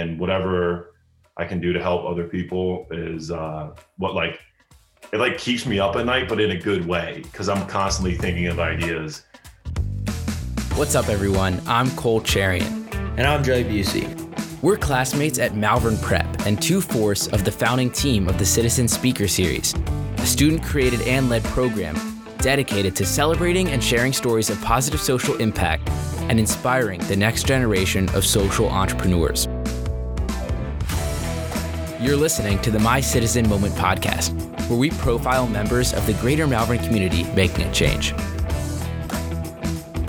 and whatever I can do to help other people is uh, what like it like keeps me up at night, but in a good way because I'm constantly thinking of ideas. What's up, everyone? I'm Cole Charian. And I'm Joey Busey. We're classmates at Malvern Prep and two fourths of the founding team of the Citizen Speaker Series, a student created and led program dedicated to celebrating and sharing stories of positive social impact and inspiring the next generation of social entrepreneurs. You're listening to the My Citizen Moment podcast, where we profile members of the greater Malvern community making a change.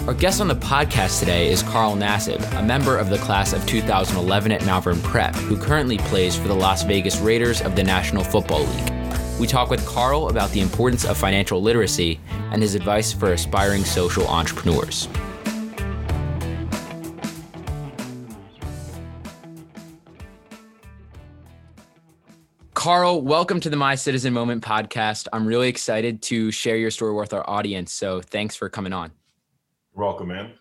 Our guest on the podcast today is Carl Nassib, a member of the class of 2011 at Malvern Prep, who currently plays for the Las Vegas Raiders of the National Football League. We talk with Carl about the importance of financial literacy and his advice for aspiring social entrepreneurs. Carl, welcome to the My Citizen Moment podcast. I'm really excited to share your story with our audience. So thanks for coming on. You're welcome, man.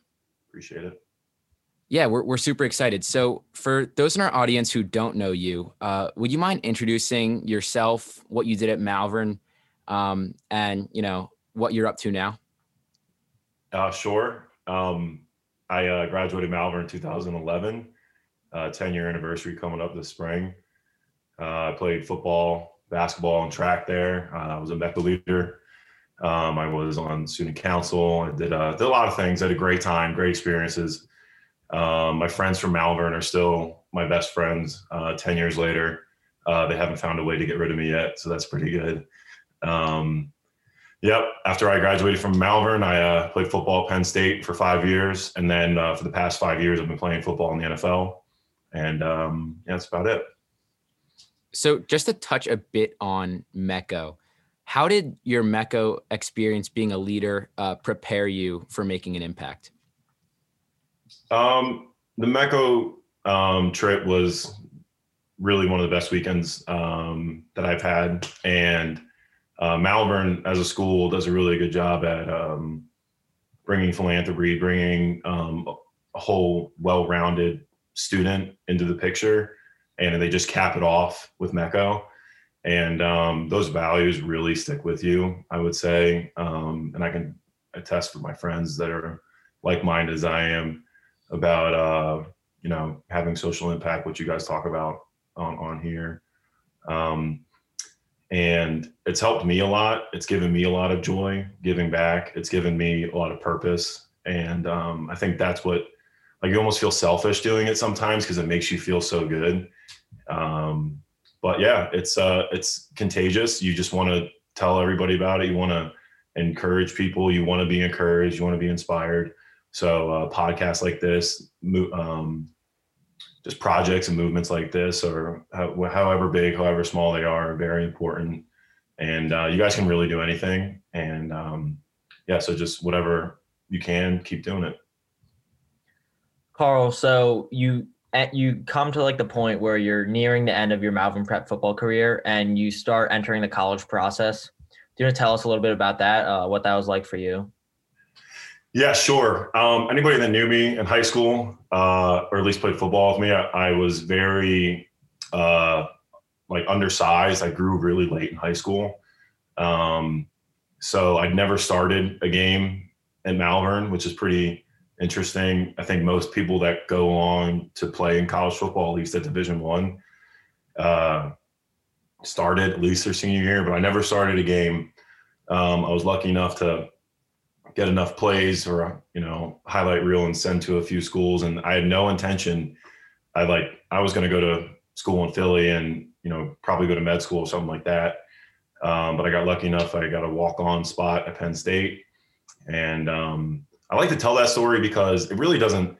Appreciate it. Yeah, we're, we're super excited. So, for those in our audience who don't know you, uh, would you mind introducing yourself, what you did at Malvern, um, and you know what you're up to now? Uh, sure. Um, I uh, graduated Malvern in 2011, uh, 10 year anniversary coming up this spring. Uh, I played football, basketball, and track there. Uh, I was a MECA leader. Um, I was on student council. I did, uh, did a lot of things. I had a great time, great experiences. Um, my friends from Malvern are still my best friends. Uh, Ten years later, uh, they haven't found a way to get rid of me yet, so that's pretty good. Um, yep. After I graduated from Malvern, I uh, played football at Penn State for five years, and then for the past five years, I've been playing football in the NFL. And um, yeah, that's about it. So just to touch a bit on MECO, how did your MECO experience being a leader uh, prepare you for making an impact? Um, the MECO um, trip was really one of the best weekends um, that I've had, and uh, Malvern as a school does a really good job at um, bringing philanthropy, bringing um, a whole well-rounded student into the picture and they just cap it off with MECO. And um, those values really stick with you, I would say. Um, and I can attest for my friends that are like-minded as I am about, uh, you know, having social impact, which you guys talk about on, on here. Um, and it's helped me a lot. It's given me a lot of joy giving back. It's given me a lot of purpose. And um, I think that's what, like, you almost feel selfish doing it sometimes because it makes you feel so good um, but yeah, it's uh, it's contagious. You just want to tell everybody about it. You want to encourage people. You want to be encouraged. You want to be inspired. So uh, podcasts like this, um, just projects and movements like this, or however big, however small they are, are very important. And uh, you guys can really do anything. And um, yeah, so just whatever you can, keep doing it. Carl, so you you come to like the point where you're nearing the end of your Malvern Prep football career and you start entering the college process. Do you want to tell us a little bit about that? Uh, what that was like for you? Yeah, sure. Um, anybody that knew me in high school, uh, or at least played football with me, I, I was very uh, like undersized. I grew really late in high school, um, so I'd never started a game at Malvern, which is pretty interesting. I think most people that go on to play in college football, at least at Division One, uh, started at least their senior year, but I never started a game. Um, I was lucky enough to get enough plays or you know highlight reel and send to a few schools, and I had no intention. I like I was going to go to school in Philly and you know probably go to med school or something like that. Um, but I got lucky enough. I got a walk on spot at Penn State, and um, I like to tell that story because it really doesn't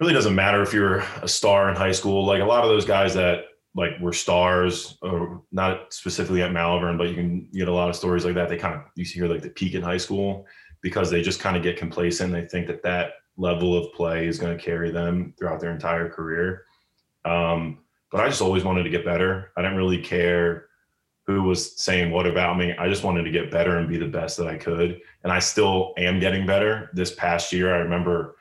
really doesn't matter if you're a star in high school. Like a lot of those guys that like were stars, or not specifically at Malvern, but you can get a lot of stories like that. They kind of you hear like the peak in high school because they just kind of get complacent. They think that that level of play is going to carry them throughout their entire career. Um, but I just always wanted to get better. I didn't really care who was saying what about me. I just wanted to get better and be the best that I could. And I still am getting better. This past year, I remember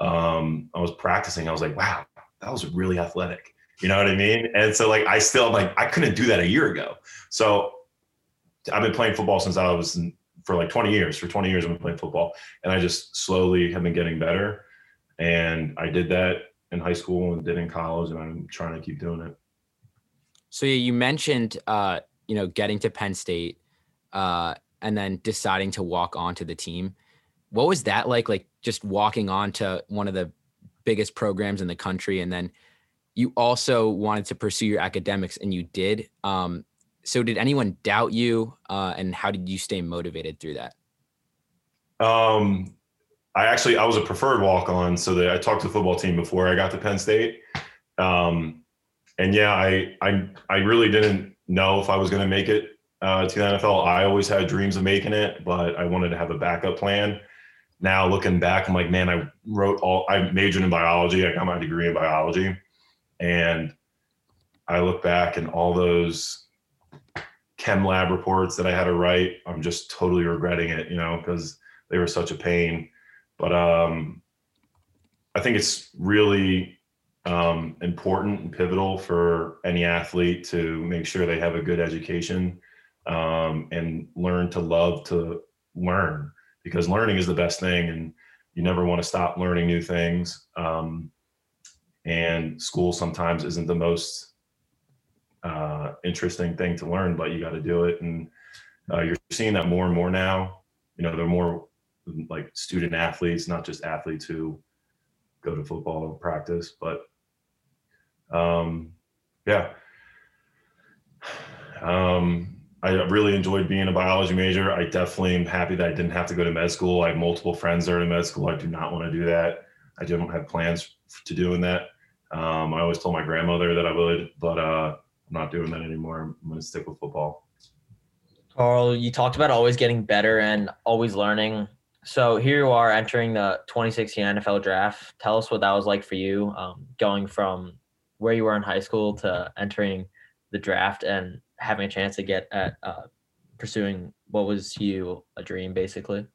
um, I was practicing. I was like, wow, that was really athletic. You know what I mean? And so like I still like I couldn't do that a year ago. So I've been playing football since I was for like 20 years. For 20 years I've been playing football, and I just slowly have been getting better. And I did that in high school and did in college, and I'm trying to keep doing it. So yeah, you mentioned uh, you know getting to Penn State, uh, and then deciding to walk onto the team. What was that like? Like just walking on to one of the biggest programs in the country, and then you also wanted to pursue your academics, and you did. Um, so did anyone doubt you, uh, and how did you stay motivated through that? Um, I actually I was a preferred walk on, so that I talked to the football team before I got to Penn State. Um, and yeah, I I I really didn't know if I was going to make it uh, to the NFL. I always had dreams of making it, but I wanted to have a backup plan. Now looking back, I'm like, man, I wrote all. I majored in biology. I got my degree in biology, and I look back and all those chem lab reports that I had to write. I'm just totally regretting it, you know, because they were such a pain. But um, I think it's really um, important and pivotal for any athlete to make sure they have a good education um, and learn to love to learn because learning is the best thing and you never want to stop learning new things. Um, and school sometimes isn't the most uh, interesting thing to learn, but you got to do it. And uh, you're seeing that more and more now. You know, there are more like student athletes, not just athletes who go to football practice, but um, yeah. Um, I really enjoyed being a biology major. I definitely am happy that I didn't have to go to med school. I have multiple friends that are in med school. I do not want to do that. I don't have plans to doing that. Um, I always told my grandmother that I would, but uh, I'm not doing that anymore. I'm going to stick with football. Carl, you talked about always getting better and always learning. So here you are entering the 2016 NFL draft. Tell us what that was like for you, um, going from where you were in high school to entering the draft and having a chance to get at uh, pursuing what was you a dream, basically.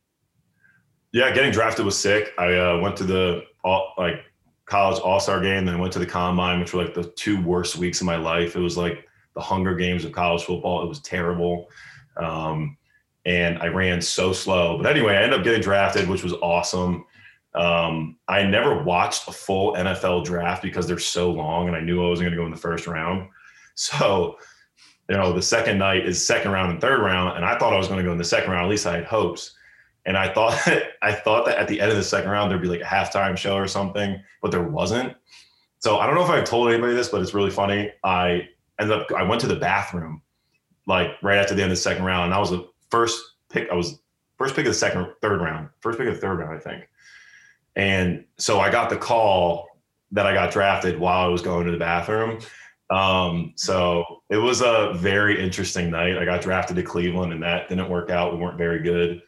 Yeah, getting drafted was sick. I uh, went to the all, like college all star game, then went to the combine, which were like the two worst weeks of my life. It was like the Hunger Games of college football. It was terrible. Um, and I ran so slow. But anyway, I ended up getting drafted, which was awesome. Um, I never watched a full NFL draft because they're so long, and I knew I wasn't going to go in the first round. So, you know, the second night is second round and third round, and I thought I was going to go in the second round. At least I had hopes. And I thought I thought that at the end of the second round there'd be like a halftime show or something, but there wasn't. So I don't know if I've told anybody this, but it's really funny. I ended up I went to the bathroom like right after the end of the second round, and I was the first pick. I was first pick of the second, third round, first pick of the third round, I think. And so I got the call that I got drafted while I was going to the bathroom. Um, so it was a very interesting night. I got drafted to Cleveland, and that didn't work out. We weren't very good,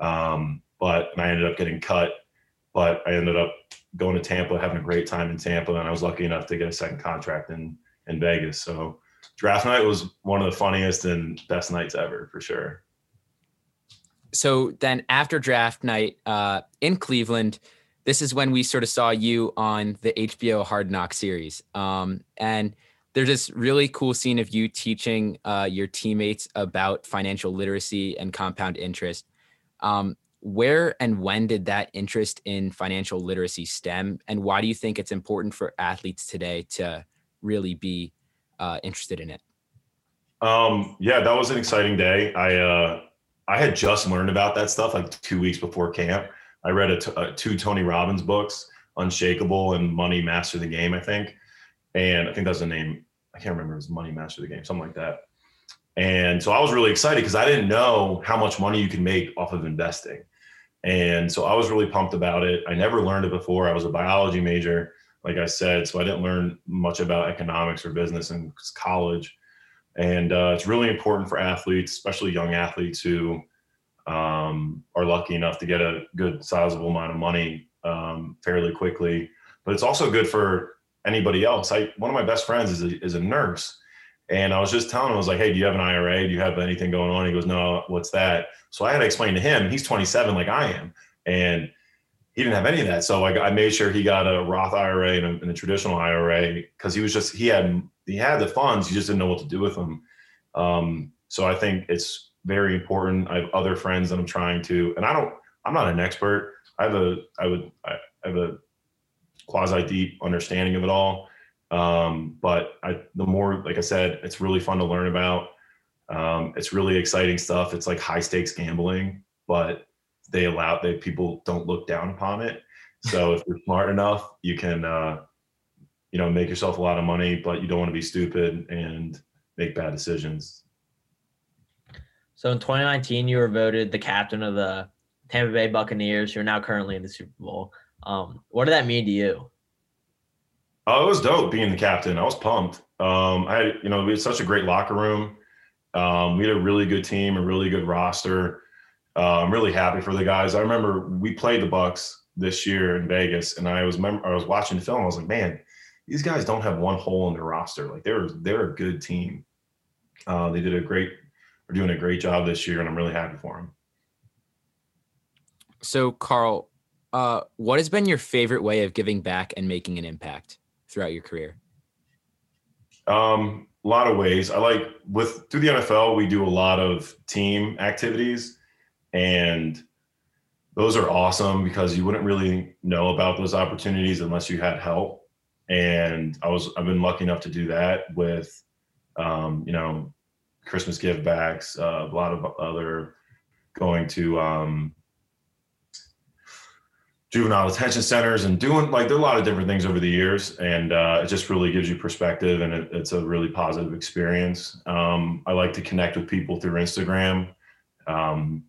um, but I ended up getting cut. But I ended up going to Tampa, having a great time in Tampa, and I was lucky enough to get a second contract in in Vegas. So draft night was one of the funniest and best nights ever for sure. So then after draft night uh, in Cleveland, this is when we sort of saw you on the HBO Hard Knocks series. Um, and there's this really cool scene of you teaching uh, your teammates about financial literacy and compound interest. Um, where and when did that interest in financial literacy stem? And why do you think it's important for athletes today to really be uh, interested in it? Um, yeah, that was an exciting day. I uh, I had just learned about that stuff like two weeks before camp. I read a t- uh, two Tony Robbins books, Unshakable and Money Master the Game, I think. And I think that's the name. I can't remember. It was Money Master the Game, something like that. And so I was really excited because I didn't know how much money you can make off of investing. And so I was really pumped about it. I never learned it before. I was a biology major, like I said, so I didn't learn much about economics or business in college. And uh, it's really important for athletes, especially young athletes who um, are lucky enough to get a good sizable amount of money um, fairly quickly. But it's also good for anybody else. I one of my best friends is a, is a nurse, and I was just telling him, I was like, "Hey, do you have an IRA? Do you have anything going on?" He goes, "No, what's that?" So I had to explain to him. He's 27, like I am, and he didn't have any of that. So I made sure he got a Roth IRA and a, and a traditional IRA because he was just he had he had the funds, he just didn't know what to do with them. Um, so I think it's very important. I have other friends that I'm trying to, and I don't. I'm not an expert. I have a I would I have a quasi deep understanding of it all. Um, but I the more like I said, it's really fun to learn about. Um, it's really exciting stuff. It's like high stakes gambling, but they allow that people don't look down upon it. So if you're smart enough, you can, uh, you know, make yourself a lot of money, but you don't want to be stupid and make bad decisions. So in 2019, you were voted the captain of the Tampa Bay Buccaneers. You're now currently in the Super Bowl. Um, what did that mean to you? Oh, it was dope being the captain. I was pumped. Um, I had, you know, we had such a great locker room. Um, we had a really good team, a really good roster. Uh, I'm really happy for the guys. I remember we played the Bucks this year in Vegas, and I was mem- I was watching the film. I was like, man, these guys don't have one hole in their roster. Like they're they're a good team. Uh, they did a great, are doing a great job this year, and I'm really happy for them. So, Carl, uh, what has been your favorite way of giving back and making an impact throughout your career? Um, a lot of ways. I like with through the NFL, we do a lot of team activities and those are awesome because you wouldn't really know about those opportunities unless you had help. And I was I've been lucky enough to do that with um, you know Christmas give backs, uh, a lot of other going to um, juvenile detention centers and doing like there are a lot of different things over the years. And uh, it just really gives you perspective and it, it's a really positive experience. Um, i like to connect with people through instagram. Um,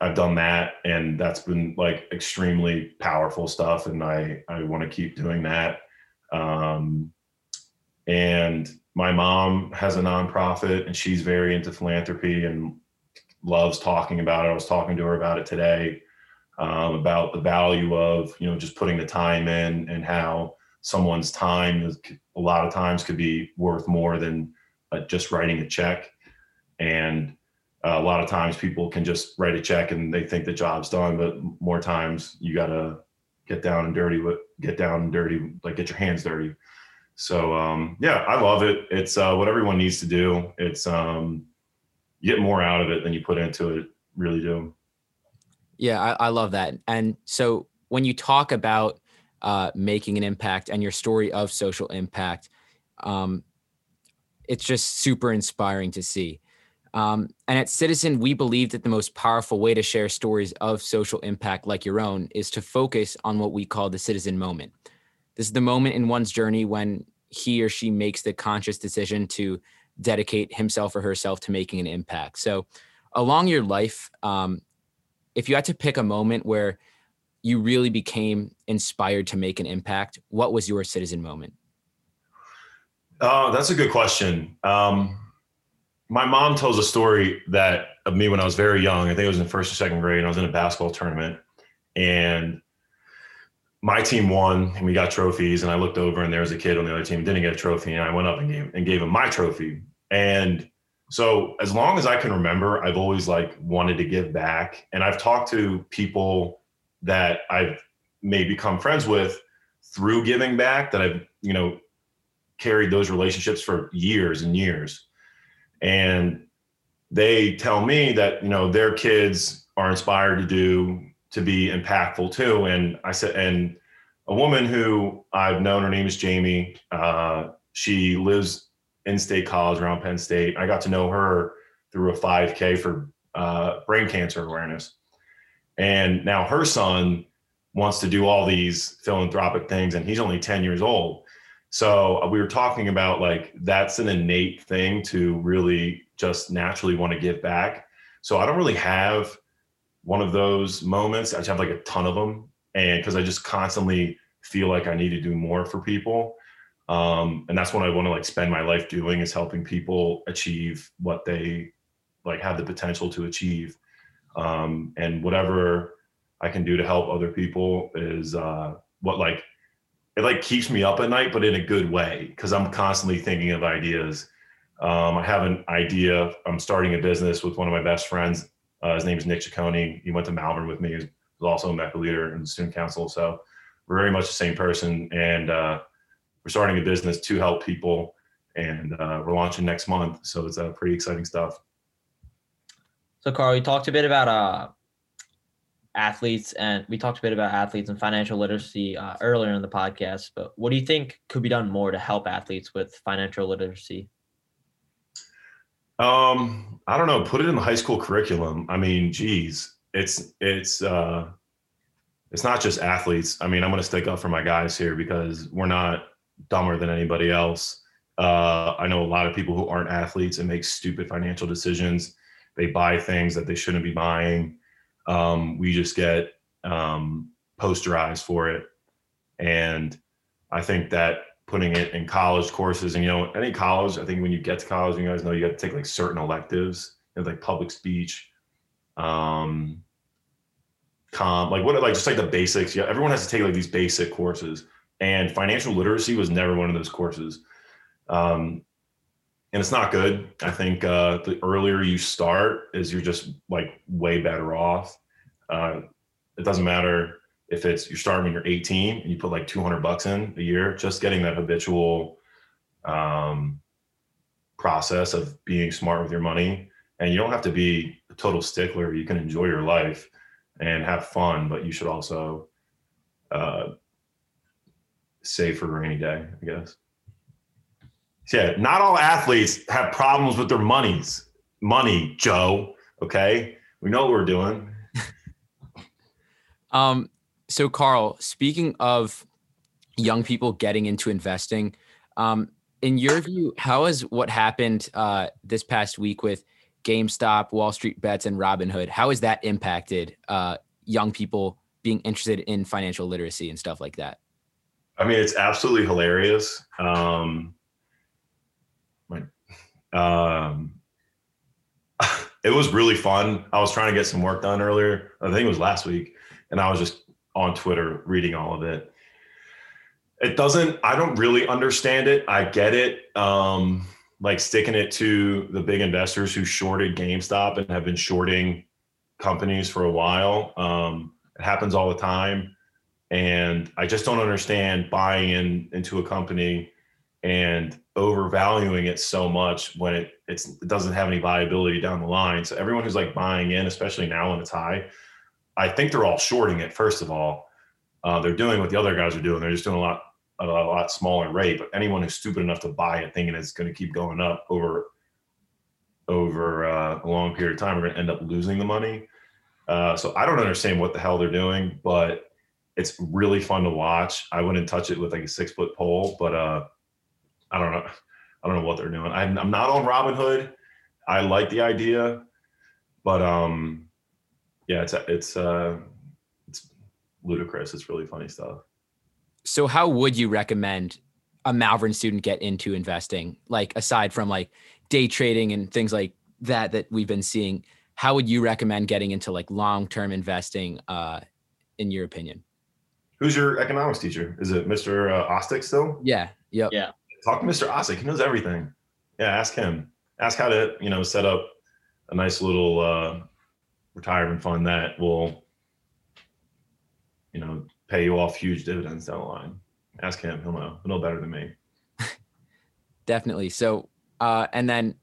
I've done that and that's been like extremely powerful stuff and I I want to keep doing that. Um, and my mom has a nonprofit and she's very into philanthropy and loves talking about it. I was talking to her about it today um, about the value of you know just putting the time in and how someone's time is, a lot of times could be worth more than uh, just writing a check and a lot of times people can just write a check and they think the job's done, but more times you got to get down and dirty, get down and dirty, like get your hands dirty. So um, yeah, I love it. It's uh, what everyone needs to do. It's um, you get more out of it than you put into it. Really do. Yeah, I, I love that. And so when you talk about uh, making an impact and your story of social impact, um, it's just super inspiring to see. Um, and at Citizen, we believe that the most powerful way to share stories of social impact like your own is to focus on what we call the citizen moment. This is the moment in one's journey when he or she makes the conscious decision to dedicate himself or herself to making an impact. So, along your life, um, if you had to pick a moment where you really became inspired to make an impact, what was your citizen moment? Oh, that's a good question. Um, my mom tells a story that of me when I was very young. I think it was in first or second grade. I was in a basketball tournament, and my team won, and we got trophies. And I looked over, and there was a kid on the other team didn't get a trophy, and I went up and gave and gave him my trophy. And so, as long as I can remember, I've always like wanted to give back, and I've talked to people that I've may become friends with through giving back that I've you know carried those relationships for years and years and they tell me that you know their kids are inspired to do to be impactful too. And i said and a woman who i've known her name is jamie uh, she lives in state college around penn state. I got to know her through a 5k for uh, brain cancer awareness. And now her son wants to do all these philanthropic things and he's only 10 years old so uh, we were talking about like that's an innate thing to really just naturally want to give back. So I don't really have one of those moments. I just have like a ton of them, and because I just constantly feel like I need to do more for people, um, and that's what I want to like spend my life doing is helping people achieve what they like have the potential to achieve, um, and whatever I can do to help other people is uh, what like it like keeps me up at night, but in a good way because I'm constantly thinking of ideas. Um, I have an idea. I'm starting a business with one of my best friends. Uh, his name is Nick Ciccone. He went to Malvern with me. He's also a MECA leader the student council. So we're very much the same person, and uh, we're starting a business to help people, and uh, we're launching next month. So it's uh, pretty exciting stuff. So, Carl, you talked a bit about uh, athletes, and we talked a bit about athletes and financial literacy uh, earlier in the podcast. But what do you think could be done more to help athletes with financial literacy? Um, I don't know. Put it in the high school curriculum. I mean, geez, it's it's uh, it's not just athletes. I mean, I'm going to stick up for my guys here because we're not dumber than anybody else. Uh, I know a lot of people who aren't athletes and make stupid financial decisions. They buy things that they shouldn't be buying. Um, we just get um, posterized for it, and I think that putting it in college courses and you know any college i think when you get to college you guys know you got to take like certain electives you know, like public speech um comp like what like just like the basics. Yeah everyone has to take like these basic courses. And financial literacy was never one of those courses. Um and it's not good i think uh the earlier you start is you're just like way better off uh it doesn't matter if it's you're starting when you're 18 and you put like 200 bucks in a year, just getting that habitual um, process of being smart with your money. And you don't have to be a total stickler. You can enjoy your life and have fun, but you should also uh, save for a rainy day, I guess. Yeah, not all athletes have problems with their monies. Money, Joe. Okay, we know what we're doing. um, so Carl, speaking of young people getting into investing, um, in your view, how has what happened uh, this past week with GameStop, Wall Street Bets, and Robinhood, how has that impacted uh, young people being interested in financial literacy and stuff like that? I mean, it's absolutely hilarious. Um, um, it was really fun. I was trying to get some work done earlier. I think it was last week, and I was just on Twitter reading all of it. It doesn't, I don't really understand it. I get it. Um, like sticking it to the big investors who shorted GameStop and have been shorting companies for a while. Um, it happens all the time. And I just don't understand buying in into a company and overvaluing it so much when it it doesn't have any viability down the line. So everyone who's like buying in, especially now when it's high, I think they're all shorting it. First of all, uh, they're doing what the other guys are doing. They're just doing a lot a lot smaller rate. But anyone who's stupid enough to buy it, thinking it's going to keep going up over over uh, a long period of time, we're going to end up losing the money. Uh, so I don't understand what the hell they're doing, but it's really fun to watch. I wouldn't touch it with like a six foot pole, but uh, I don't know. I don't know what they're doing. I'm, I'm not on Robinhood. I like the idea, but um, yeah, it's it's uh, it's ludicrous. It's really funny stuff. So, how would you recommend a Malvern student get into investing? Like aside from like day trading and things like that that we've been seeing, how would you recommend getting into like long term investing? Uh, in your opinion, who's your economics teacher? Is it Mr. Uh, Ostick still? Yeah. Yep. Yeah. Talk to Mr. Ostick. He knows everything. Yeah. Ask him. Ask how to you know set up a nice little uh, retirement fund that will, you know, pay you off huge dividends down the line. Ask him; he'll know. He'll know better than me. Definitely. So, uh, and then,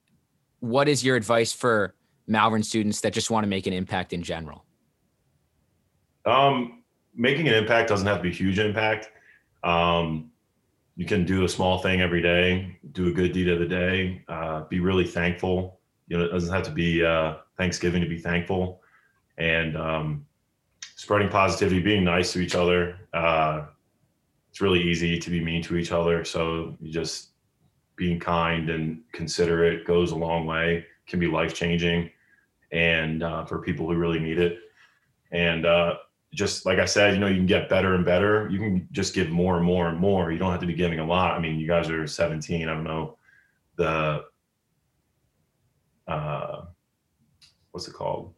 what is your advice for Malvern students that just want to make an impact in general? Um, making an impact doesn't have to be a huge impact. Um, you can do a small thing every day, do a good deed of the day, uh, be really thankful. You know, it doesn't have to be uh, Thanksgiving to be thankful and um, spreading positivity, being nice to each other. Uh, it's really easy to be mean to each other. So you just being kind and considerate goes a long way, can be life changing, and uh, for people who really need it. And uh, just like I said, you know, you can get better and better. You can just give more and more and more. You don't have to be giving a lot. I mean, you guys are 17. I don't know the uh, what's it called?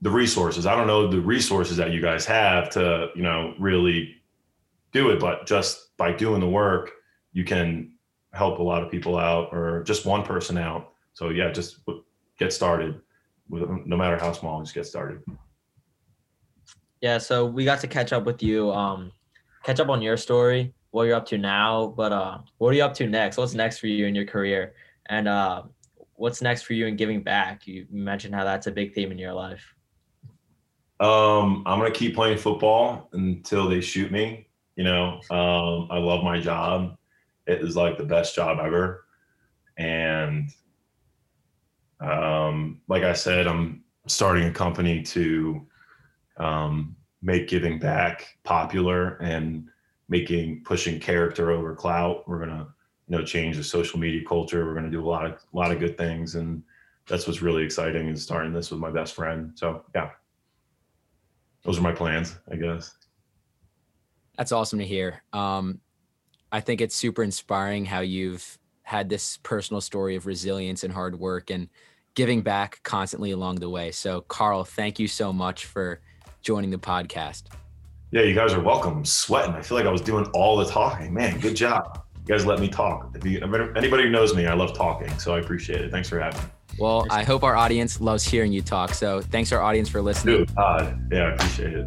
the resources. I don't know the resources that you guys have to, you know, really do it, but just by doing the work, you can help a lot of people out or just one person out. So yeah, just get started. No matter how small, just get started. Yeah, so we got to catch up with you, um, catch up on your story, what you're up to now, but uh, what are you up to next? What's next for you in your career? And uh, what's next for you in giving back? You mentioned how that's a big theme in your life. Um, I'm gonna keep playing football until they shoot me. You know, um, I love my job. It is like the best job ever, and um, like I said, I'm starting a company to um, make giving back popular and making pushing character over clout. We're gonna you know change the social media culture. We're gonna do a lot of a lot of good things, and that's what's really exciting. Is starting this with my best friend. So yeah, those are my plans, I guess. That's awesome to hear. Um, I think it's super inspiring how you've had this personal story of resilience and hard work and giving back constantly along the way. So, Carl, thank you so much for joining the podcast. Yeah, you guys are welcome. I'm sweating. I feel like I was doing all the talking. Man, good job. You guys let me talk. If you, anybody who knows me, I love talking, so I appreciate it. Thanks for having me. Well, I hope our audience loves hearing you talk. So, thanks our audience for listening. Dude, uh, yeah, I appreciate it.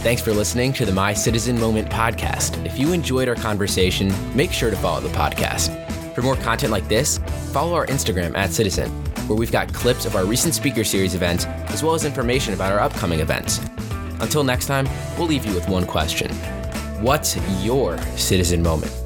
Thanks for listening to the My Citizen Moment podcast. If you enjoyed our conversation, make sure to follow the podcast. For more content like this, follow our Instagram at Citizen, where we've got clips of our recent speaker series events, as well as information about our upcoming events. Until next time, we'll leave you with one question What's your citizen moment?